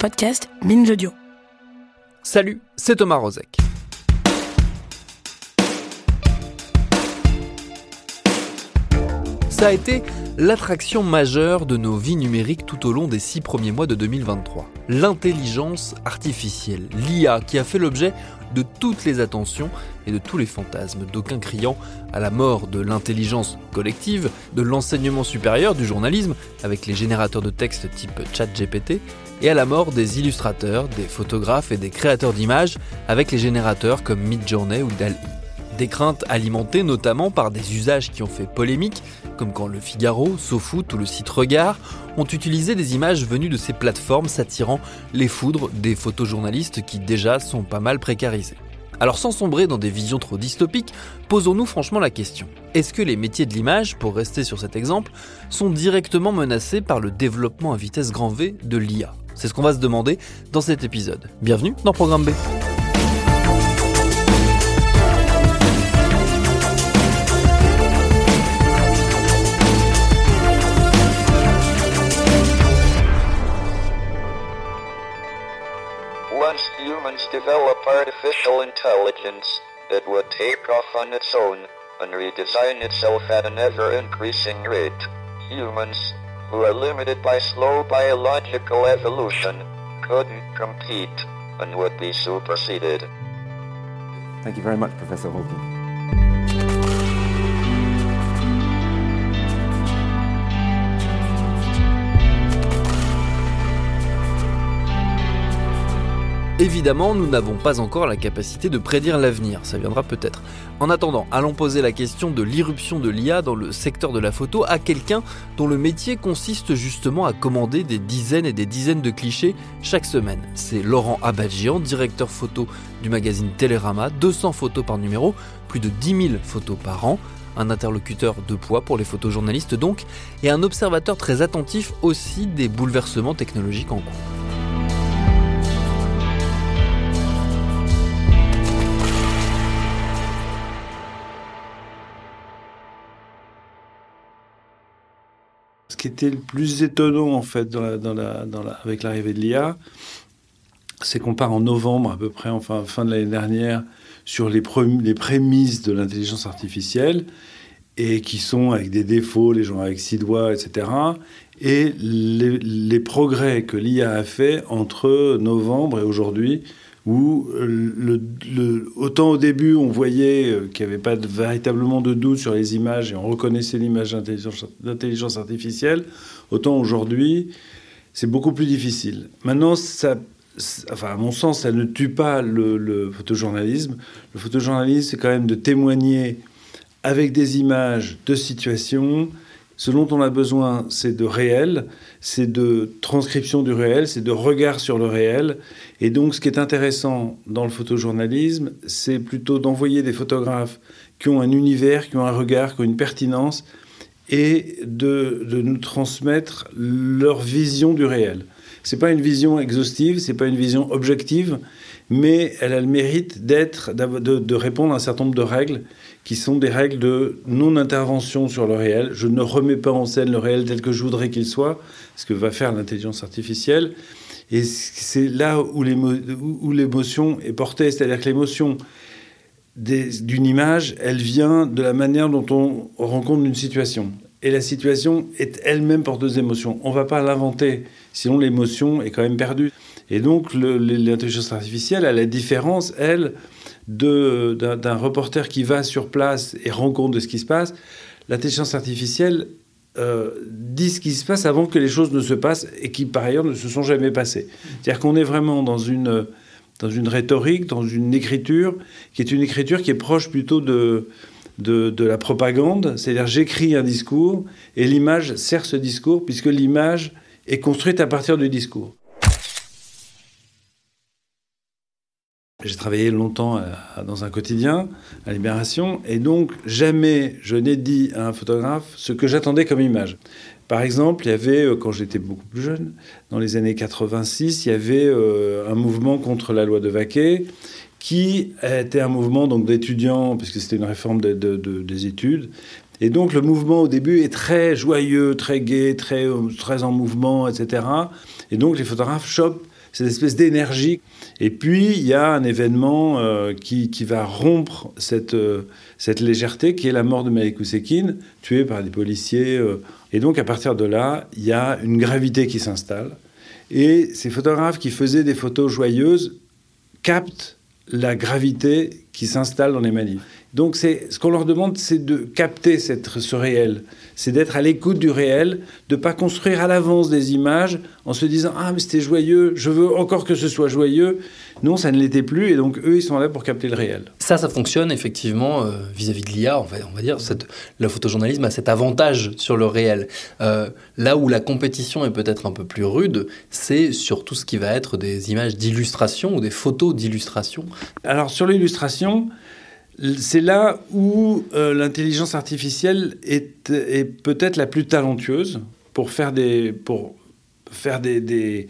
podcast Binge Audio. Salut, c'est Thomas Rozek. Ça a été l'attraction majeure de nos vies numériques tout au long des six premiers mois de 2023. L'intelligence artificielle, l'IA, qui a fait l'objet de toutes les attentions et de tous les fantasmes, d'aucuns criant à la mort de l'intelligence collective, de l'enseignement supérieur du journalisme avec les générateurs de texte type ChatGPT, et à la mort des illustrateurs, des photographes et des créateurs d'images avec les générateurs comme Midjourney ou DALL-E. Des craintes alimentées notamment par des usages qui ont fait polémique, comme quand le Figaro, SoFoot ou le site Regard ont utilisé des images venues de ces plateformes s'attirant les foudres des photojournalistes qui déjà sont pas mal précarisés. Alors sans sombrer dans des visions trop dystopiques, posons-nous franchement la question. Est-ce que les métiers de l'image, pour rester sur cet exemple, sont directement menacés par le développement à vitesse grand V de l'IA C'est ce qu'on va se demander dans cet épisode. Bienvenue dans Programme B. humans develop artificial intelligence, it would take off on its own and redesign itself at an ever increasing rate. Humans, who are limited by slow biological evolution, couldn't compete and would be superseded. Thank you very much, Professor Hawking. Évidemment, nous n'avons pas encore la capacité de prédire l'avenir, ça viendra peut-être. En attendant, allons poser la question de l'irruption de l'IA dans le secteur de la photo à quelqu'un dont le métier consiste justement à commander des dizaines et des dizaines de clichés chaque semaine. C'est Laurent Abadjian, directeur photo du magazine Télérama, 200 photos par numéro, plus de 10 000 photos par an, un interlocuteur de poids pour les photojournalistes donc, et un observateur très attentif aussi des bouleversements technologiques en cours. Qui était le plus étonnant en fait dans la, dans avec l'arrivée de l'IA, c'est qu'on part en novembre à peu près, enfin fin de l'année dernière, sur les, les prémices de l'intelligence artificielle et qui sont avec des défauts, les gens avec six doigts, etc. Et les progrès que l'IA a fait entre novembre et aujourd'hui, où le, autant au début on voyait qu'il n'y avait pas véritablement de doute sur les images et on reconnaissait l'image d'intelligence artificielle, autant aujourd'hui c'est beaucoup plus difficile. Maintenant, ça, à mon sens, ça ne tue pas le, le photojournalisme. Le photojournalisme, c'est quand même de témoigner avec des images de situations. Ce dont on a besoin, c'est de réel, c'est de transcription du réel, c'est de regard sur le réel. Et donc, ce qui est intéressant dans le photojournalisme, c'est plutôt d'envoyer des photographes qui ont un univers, qui ont un regard, qui ont une pertinence, et de, de nous transmettre leur vision du réel. C'est pas une vision exhaustive, c'est pas une vision objective, mais elle a le mérite d'être, de, de, répondre à un certain nombre de règles qui sont des règles de non-intervention sur le réel. Je ne remets pas en scène le réel tel que je voudrais qu'il soit, ce que va faire l'intelligence artificielle. Et c'est là où l'émotion est portée, c'est-à-dire que l'émotion d'une image, elle vient de la manière dont on rend compte d'une situation. Et la situation est elle-même porteuse d'émotion. On ne va pas l'inventer, sinon l'émotion est quand même perdue. Et donc l'intelligence artificielle a la différence, elle, d'un reporter qui va sur place et rend compte de ce qui se passe. L'intelligence artificielle euh, dit ce qui se passe avant que les choses ne se passent et qui, par ailleurs, ne se sont jamais passées. C'est-à-dire qu'on est vraiment dans une, dans une rhétorique, dans une écriture, qui est une écriture qui est proche plutôt de, de, de la propagande. C'est-à-dire, j'écris un discours et l'image sert ce discours, puisque l'image est construite à partir du discours. J'ai travaillé longtemps dans un quotidien, à Libération, et donc jamais je n'ai dit à un photographe ce que j'attendais comme image. Par exemple, il y avait, quand j'étais beaucoup plus jeune, dans les années 86, il y avait un mouvement contre la loi de Vaquet, qui était un mouvement donc d'étudiants, puisque c'était une réforme de, de, de, des études. Et donc le mouvement au début est très joyeux, très gai, très, très en mouvement, etc. Et donc les photographes chopent cette espèce d'énergie. Et puis, il y a un événement euh, qui, qui, va rompre cette, euh, cette légèreté, qui est la mort de Malik tué par des policiers. Euh. et donc, à partir de là, il y a une gravité qui s'installe. Et ces photographes qui faisaient des photos joyeuses captent la gravité qui s'installe dans les manifs. Donc ce qu'on leur demande, c'est de capter cette, ce réel, c'est d'être à l'écoute du réel, de pas construire à l'avance des images en se disant ah mais c'était joyeux, je veux encore que ce soit joyeux. Non, ça ne l'était plus et donc eux ils sont là pour capter le réel. Ça, ça fonctionne effectivement euh, vis-à-vis de l'IA. On va, on va dire cette, le photojournalisme a cet avantage sur le réel. Euh, là où la compétition est peut-être un peu plus rude, c'est sur tout ce qui va être des images d'illustration ou des photos d'illustration. Alors sur l'illustration c'est là où euh, l'intelligence artificielle est, peut-être la plus talentueuse pour faire des, pour faire des,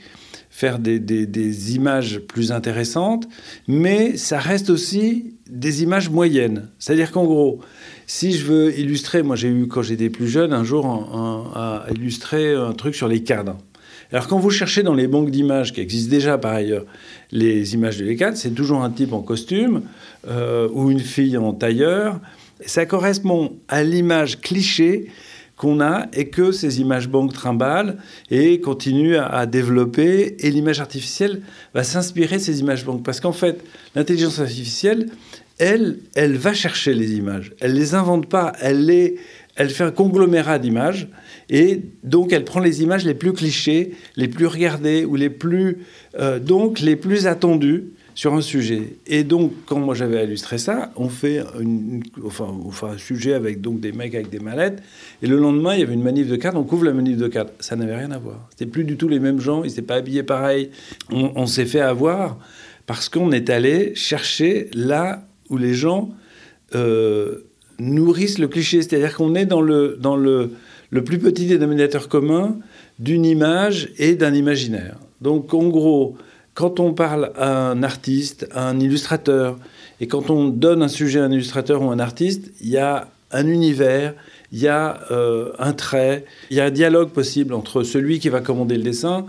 faire des, images plus intéressantes, mais ça reste aussi des images moyennes. C'est-à-dire qu'en gros, si je veux illustrer, moi j'ai eu quand j'étais plus jeune un jour à illustrer un truc sur les cadres. Alors quand vous cherchez dans les banques d'images qui existent déjà par ailleurs les images de l'ECAD, c'est toujours un type en costume euh, ou une fille en tailleur. Ça correspond à l'image cliché qu'on a et que ces images banques trimballent et continuent à, développer. Et l'image artificielle va s'inspirer de ces images banques. Parce qu'en fait, l'intelligence artificielle, elle, elle va chercher les images. Elle les invente pas. Elle les, elle fait un conglomérat d'images et donc elle prend les images les plus clichés, les plus regardées ou les plus euh, donc les plus attendues sur un sujet. Et donc quand moi j'avais illustré ça, on fait une, enfin, un sujet avec donc des mecs avec des mallettes et le lendemain il y avait une manif de cartes, on couvre la manif de cartes. Ça n'avait rien à voir. C'était plus du tout les mêmes gens, ils s'étaient pas habillés pareil. On, s'est fait avoir parce qu'on est allé chercher là où les gens euh, nourrissent le cliché. C'est-à-dire qu'on est dans le, dans le, le plus petit dénominateur commun d'une image et d'un imaginaire. Donc en gros, quand on parle à un artiste, à un illustrateur, et quand on donne un sujet à un illustrateur ou un artiste, il y a un univers, il y a euh, un trait, il y a un dialogue possible entre celui qui va commander le dessin,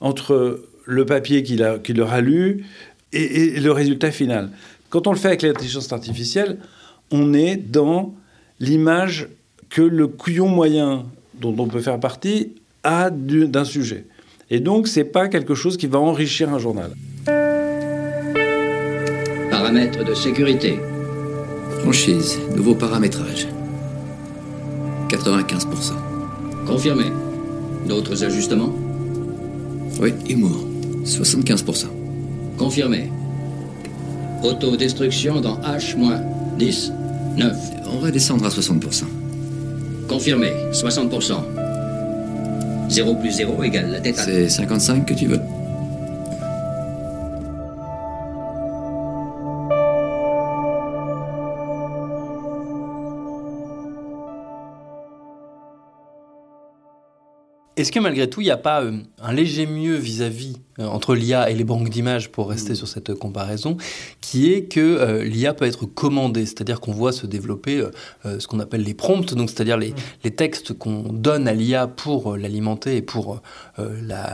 entre le papier qu'il aura lu et, et le résultat final. Quand on le fait avec l'intelligence artificielle, on est dans l'image que le couillon moyen dont on peut faire partie a d'un sujet. Et donc, c'est pas quelque chose qui va enrichir un journal. Paramètres de sécurité. Franchise, nouveau paramétrage. 95%. Confirmé. D'autres ajustements? Oui, humour. 75%. Confirmé. Autodestruction dans H-10, 9. On va descendre à 60%. Confirmé, 60%. 0 plus 0 égale la tête à... C'est 55 que tu veux Est-ce que malgré tout, il n'y a pas euh, un léger mieux vis-à-vis euh, entre l'IA et les banques d'images, pour rester mm. sur cette comparaison, qui est que euh, l'IA peut être commandée, c'est-à-dire qu'on voit se développer ce qu'on appelle les prompts, donc c'est-à-dire les, mm. les, textes qu'on donne à l'IA pour l'alimenter et pour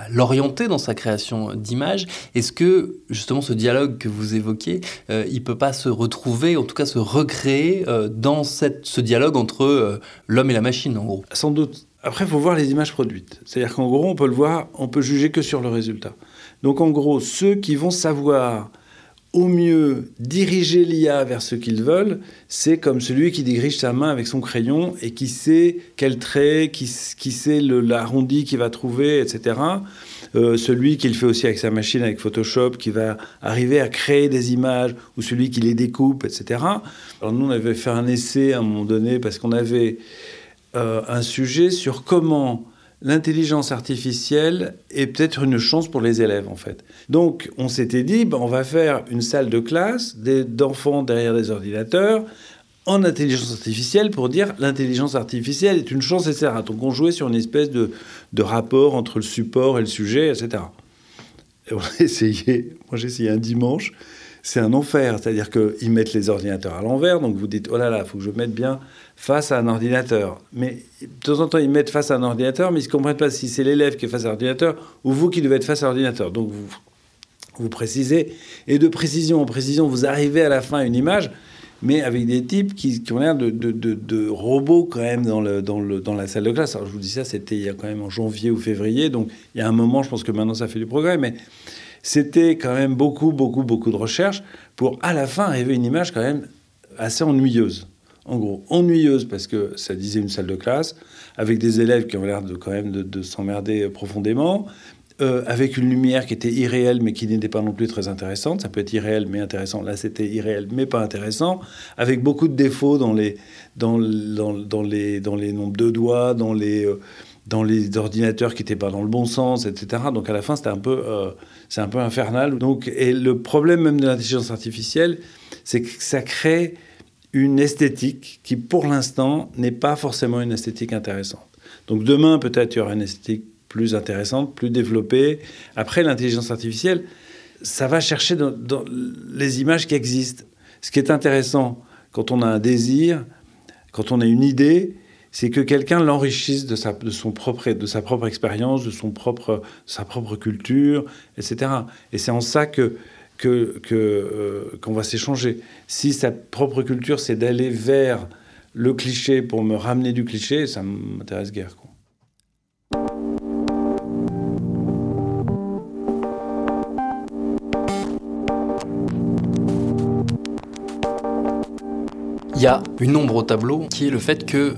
l'orienter dans sa création d'images. Est-ce que justement ce dialogue que vous évoquez, il peut pas se retrouver, en tout cas se recréer dans cette, ce dialogue entre l'homme et la machine, en gros? Sans doute après, il faut voir les images produites. C'est-à-dire qu'en gros, on peut le voir, on peut juger que sur le résultat. Donc en gros, ceux qui vont savoir au mieux diriger l'IA vers ce qu'ils veulent, c'est comme celui qui dirige sa main avec son crayon et qui sait quel trait, qui, sait l'arrondi qu'il va trouver, etc. Euh, celui qui le fait aussi avec sa machine, avec Photoshop, qui va arriver à créer des images, ou celui qui les découpe, etc. Alors nous, on avait fait un essai à un moment donné parce qu'on avait euh, un sujet sur comment l'intelligence artificielle est peut-être une chance pour les élèves, en fait. Donc, on s'était dit, ben, on va faire une salle de classe d'enfants derrière des ordinateurs en intelligence artificielle pour dire l'intelligence artificielle est une chance, etc. Donc, on jouait sur une espèce de, de rapport entre le support et le sujet, etc. Et on a essayé, moi j'ai essayé un dimanche, c'est un enfer. C'est-à-dire qu'ils mettent les ordinateurs à l'envers, donc vous dites, oh là là, il faut que je mette bien face à un ordinateur. Mais de temps en temps, ils mettent face à un ordinateur, mais ils ne comprennent pas si c'est l'élève qui est face à l'ordinateur ou vous qui devez être face à l'ordinateur. Donc vous vous précisez, et de précision en précision, vous arrivez à la fin à une image, mais avec des types qui, ont l'air de, de, de, de, robots quand même dans, le, dans, le, dans la salle de classe. Alors je vous dis ça, c'était il y a quand même en janvier ou février, donc il y a un moment, je pense que maintenant ça fait du progrès, mais c'était quand même beaucoup, beaucoup, beaucoup de recherches pour à la fin arriver à une image quand même assez ennuyeuse. En gros, ennuyeuse parce que ça disait une salle de classe, avec des élèves qui ont l'air de quand même de, de s'emmerder profondément, euh, avec une lumière qui était irréelle mais qui n'était pas non plus très intéressante. Ça peut être irréel mais intéressant. Là, c'était irréel mais pas intéressant. Avec beaucoup de défauts dans les, dans, dans, dans les, dans les nombres de doigts, dans les, euh, dans les ordinateurs qui n'étaient pas dans le bon sens, etc. Donc à la fin, c'était un peu, euh, c'est un peu infernal. Donc, et le problème même de l'intelligence artificielle, c'est que ça crée une esthétique qui, pour l'instant, n'est pas forcément une esthétique intéressante. Donc demain, peut-être, il y aura une esthétique plus intéressante, plus développée. Après, l'intelligence artificielle, ça va chercher dans, dans, les images qui existent. Ce qui est intéressant quand on a un désir, quand on a une idée, c'est que quelqu'un l'enrichisse de sa, de, son propre, de sa propre expérience, de son propre, sa propre culture, etc. Et c'est en ça que euh, qu'on va s'échanger. Si sa propre culture, c'est d'aller vers le cliché pour me ramener du cliché, ça m'intéresse guère. Quoi. Il y a une ombre au tableau qui est le fait que euh,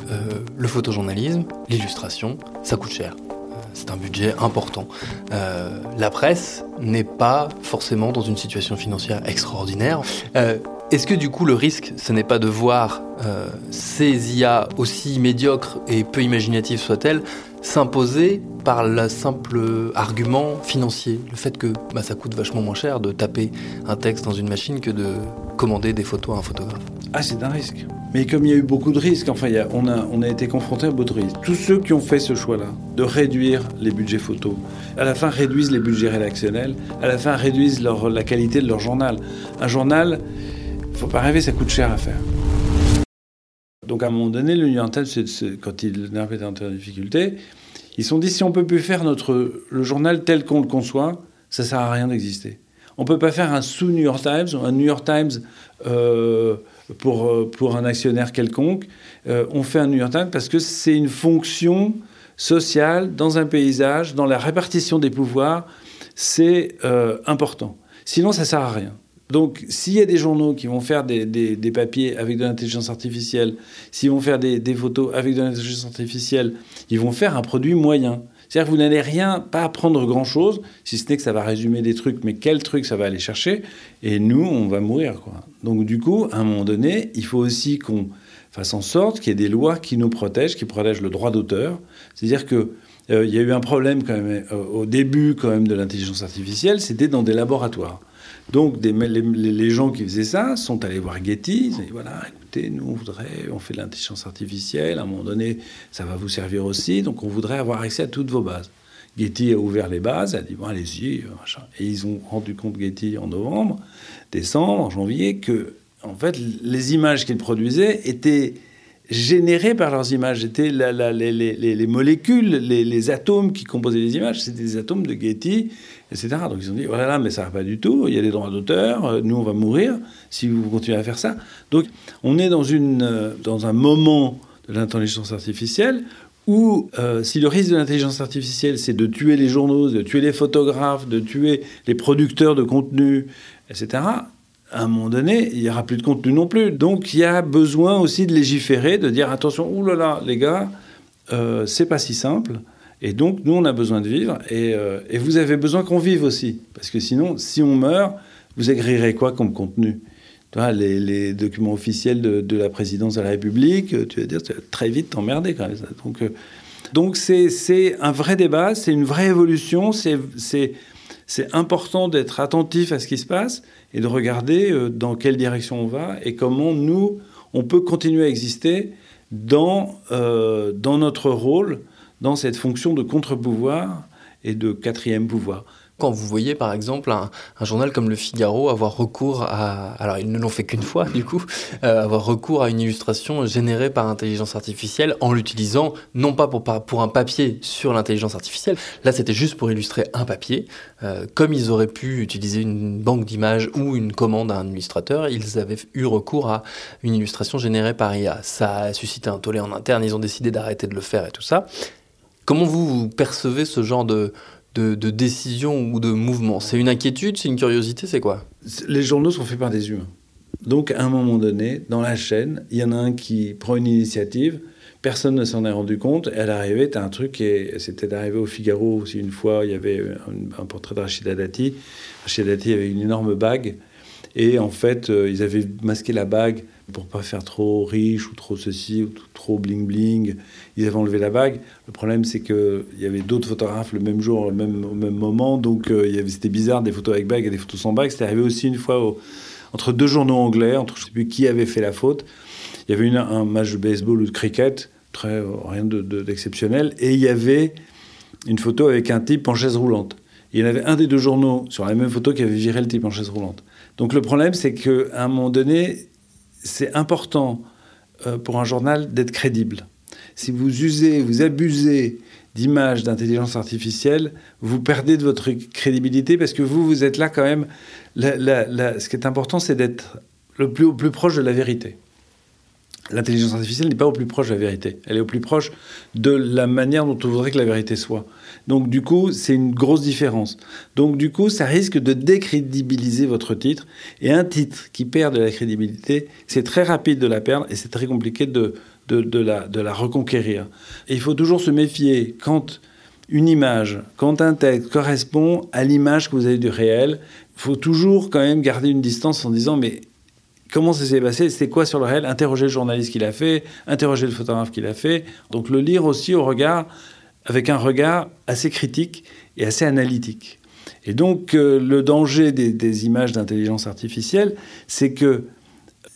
le photojournalisme, l'illustration, ça coûte cher. Euh, C'est un budget important. Euh, la presse n'est pas forcément dans une situation financière extraordinaire. Est-ce que du coup le risque, ce n'est pas de voir ces IA aussi médiocres et peu imaginatives soient-elles s'imposer par le simple argument financier, le fait que bah, ça coûte vachement moins cher de taper un texte dans une machine que de commander des photos à un photographe? Ah, c'est un risque. Mais comme il y a eu beaucoup de risques, enfin, on, a, été confronté à beaucoup de risques. Tous ceux qui ont fait ce choix-là, de réduire les budgets photos, à la fin réduisent les budgets rédactionnels, à la fin réduisent la qualité de leur journal. Un journal, faut pas rêver, ça coûte cher à faire. Donc à un moment donné, le New York Times, quand il était en difficulté, ils se sont dit si on peut plus faire le journal tel qu'on le conçoit, ça sert à rien d'exister. On peut pas faire un sous New York Times, un New York Times euh, pour, euh, pour un actionnaire quelconque. Euh, on fait un New York Times parce que c'est une fonction sociale dans un paysage, dans la répartition des pouvoirs, c'est euh, important. Sinon, ça sert à rien. Donc, s'il y a des journaux qui vont faire des, papiers avec de l'intelligence artificielle, s'ils vont faire des photos avec de l'intelligence artificielle, ils vont faire un produit moyen. C'est-à-dire que vous n'allez rien, pas apprendre grand-chose, si ce n'est que ça va résumer des trucs, mais quel truc ça va aller chercher, et nous, on va mourir. Donc, du coup, à un moment donné, il faut aussi qu'on fasse en sorte qu'il y ait des lois qui nous protègent, qui protègent le droit d'auteur. C'est-à-dire que euh, il y a eu un problème quand même euh, au début quand même de l'intelligence artificielle, c'était dans des laboratoires. Donc les, gens qui faisaient ça sont allés voir Getty, ils ont dit voilà, écoutez, nous on voudrait, on fait de l'intelligence artificielle, à un moment donné, ça va vous servir aussi, donc on voudrait avoir accès à toutes vos bases. Getty a ouvert les bases, a dit bon allez-y, machin. Et ils ont rendu compte Getty en novembre, décembre, en janvier, que en fait les images qu'ils produisaient étaient générées par leurs images. C'était les, les, les, molécules, les, atomes qui composaient les images, c'était des atomes de Getty, etc. Donc ils ont dit, voilà, mais ça va pas du tout, il y a des droits d'auteur, nous on va mourir si vous continuez à faire ça. Donc on est dans, dans un moment de l'intelligence artificielle où euh, si le risque de l'intelligence artificielle, c'est de tuer les journaux, de tuer les photographes, de tuer les producteurs de contenu, etc., à un moment donné, il n'y aura plus de contenu non plus. Donc il y a besoin aussi de légiférer, de dire attention, oulala, les gars, euh, c'est pas si simple. Et donc nous, on a besoin de vivre et, euh, et vous avez besoin qu'on vive aussi. Parce que sinon, si on meurt, vous agréerez quoi comme contenu? Les, les, documents officiels de, la présidence de la République, tu vas dire, tu vas très vite t'emmerder quand même. Donc, euh, donc c'est un vrai débat, c'est une vraie évolution, c'est, c'est, important d'être attentif à ce qui se passe et de regarder euh, dans quelle direction on va et comment nous, on peut continuer à exister dans, euh, dans notre rôle, dans cette fonction de contre-pouvoir et de quatrième pouvoir. Quand vous voyez par exemple un, journal comme Le Figaro avoir recours à, alors ils ne l'ont fait qu'une fois du coup, euh, avoir recours à une illustration générée par intelligence artificielle en l'utilisant non pas pour, pour un papier sur l'intelligence artificielle, là c'était juste pour illustrer un papier, euh, comme ils auraient pu utiliser une banque d'images ou une commande à un illustrateur, ils avaient eu recours à une illustration générée par IA. Ça a suscité un tollé en interne, ils ont décidé d'arrêter de le faire et tout ça. Comment vous percevez ce genre de, de, décision ou de mouvement C'est une inquiétude, c'est une curiosité, c'est quoi? Les journaux sont faits par des humains. Donc, à un moment donné, dans la chaîne, il y en a un qui prend une initiative, personne ne s'en est rendu compte, et à l'arrivée, tu as un truc, et c'était arrivé au Figaro aussi une fois, il y avait un, portrait de Rachida Dati. Rachida Dati avait une énorme bague, et en fait, euh, ils avaient masqué la bague pour pas faire trop riche ou trop ceci ou trop bling bling. Ils avaient enlevé la bague. Le problème, c'est qu'il y avait d'autres photographes le même jour, le même, au même moment. Donc, euh, c'était bizarre des photos avec bague et des photos sans bague. C'était arrivé aussi une fois entre deux journaux anglais, entre je sais plus qui avait fait la faute. Il y avait un match de baseball ou de cricket, très, rien d'exceptionnel. De, et il y avait une photo avec un type en chaise roulante. il y en avait un des deux journaux sur la même photo qui avait viré le type en chaise roulante. Donc le problème, c'est qu'à un moment donné, c'est important euh, pour un journal d'être crédible. Si vous usez, vous abusez d'images d'intelligence artificielle, vous perdez de votre crédibilité parce que vous, vous êtes là quand même. ce qui est important, c'est d'être le au plus proche de la vérité. L'intelligence artificielle n'est pas au plus proche de la vérité. Elle est au plus proche de la manière dont on voudrait que la vérité soit. Donc du coup, c'est une grosse différence. Donc du coup, ça risque de décrédibiliser votre titre. Et un titre qui perd de la crédibilité, c'est très rapide de la perdre et c'est très compliqué de, de, la, de la reconquérir. Il faut toujours se méfier quand une image, quand un texte correspond à l'image que vous avez du réel, il faut toujours quand même garder une distance en disant mais comment ça s'est passé, c'était quoi sur le réel, interroger le journaliste qui l'a fait, interroger le photographe qui l'a fait. Donc le lire aussi au regard avec un regard assez critique et assez analytique. Et donc, euh, le danger des, images d'intelligence artificielle, c'est que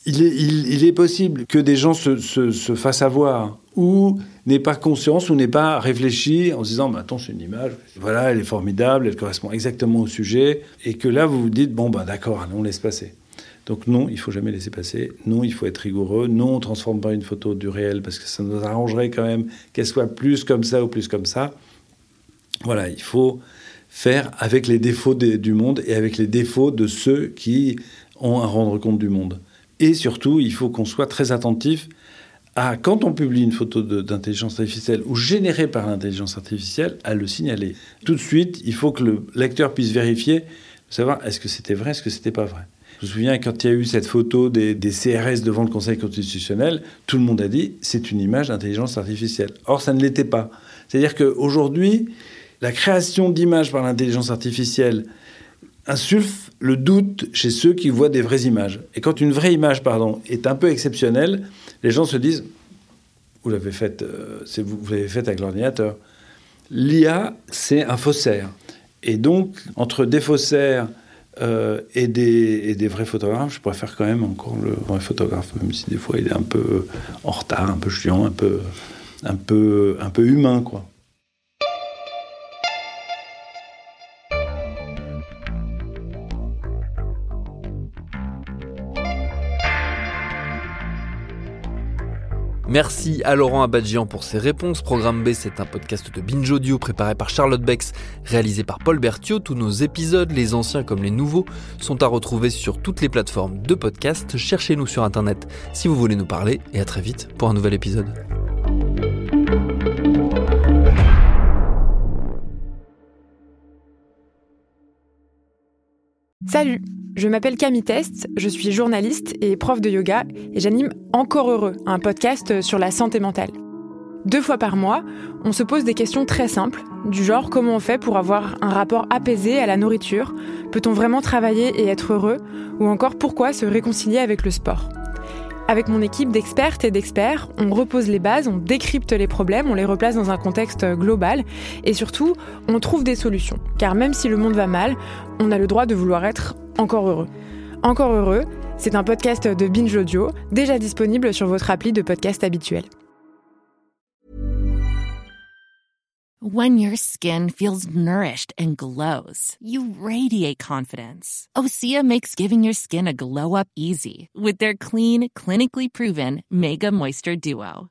il est, possible que des gens se, se, fassent avoir ou n'aient pas conscience ou n'aient pas réfléchi en se disant bah, Attends, c'est une image, voilà, elle est formidable, elle correspond exactement au sujet, et que là, vous vous dites Bon, bah, d'accord, on laisse passer. Donc non, il faut jamais laisser passer. Non, il faut être rigoureux. Non, on transforme pas une photo du réel parce que ça nous arrangerait quand même qu'elle soit plus comme ça ou plus comme ça. Voilà, il faut faire avec les défauts du monde et avec les défauts de ceux qui ont à rendre compte du monde. Et surtout, il faut qu'on soit très attentif à, quand on publie une photo d'intelligence artificielle ou générée par l'intelligence artificielle, à le signaler. Tout de suite, il faut que le lecteur puisse vérifier, savoir est-ce que c'était vrai, est-ce que c'était pas vrai. Je me souviens quand il y a eu cette photo des, CRS devant le Conseil constitutionnel, tout le monde a dit c'est une image d'intelligence artificielle. Or, ça ne l'était pas. C'est-à-dire qu'aujourd'hui, la création d'images par l'intelligence artificielle insuffle le doute chez ceux qui voient des vraies images. Et quand une vraie image, pardon, est un peu exceptionnelle, les gens se disent vous l'avez faite, euh, vous l'avez faite avec l'ordinateur. L'IA, c'est un faussaire. Et donc, entre des faussaires euh, et, des, vrais photographes, je préfère quand même encore le vrai photographe, même si des fois il est un peu en retard, un peu chiant, un peu, un peu, un peu humain, quoi. Merci à Laurent Abadjian pour ses réponses. Programme B, c'est un podcast de Binge Audio préparé par Charlotte Bex, réalisé par Paul Berthiaud. Tous nos épisodes, les anciens comme les nouveaux, sont à retrouver sur toutes les plateformes de podcast. Cherchez-nous sur Internet si vous voulez nous parler et à très vite pour un nouvel épisode. Salut je m'appelle Camille Test, je suis journaliste et prof de yoga et j'anime Encore Heureux, un podcast sur la santé mentale. Deux fois par mois, on se pose des questions très simples, du genre comment on fait pour avoir un rapport apaisé à la nourriture, peut-on vraiment travailler et être heureux, ou encore pourquoi se réconcilier avec le sport. Avec mon équipe d'expertes et d'experts, on repose les bases, on décrypte les problèmes, on les replace dans un contexte global et surtout, on trouve des solutions. Car même si le monde va mal, on a le droit de vouloir être encore heureux. Encore heureux, c'est un podcast de Binge Audio, déjà disponible sur votre appli de podcast habituel. When your skin feels nourished and glows, you radiate confidence. Osea makes giving your skin a glow up easy with their clean, clinically proven Mega Moisture Duo.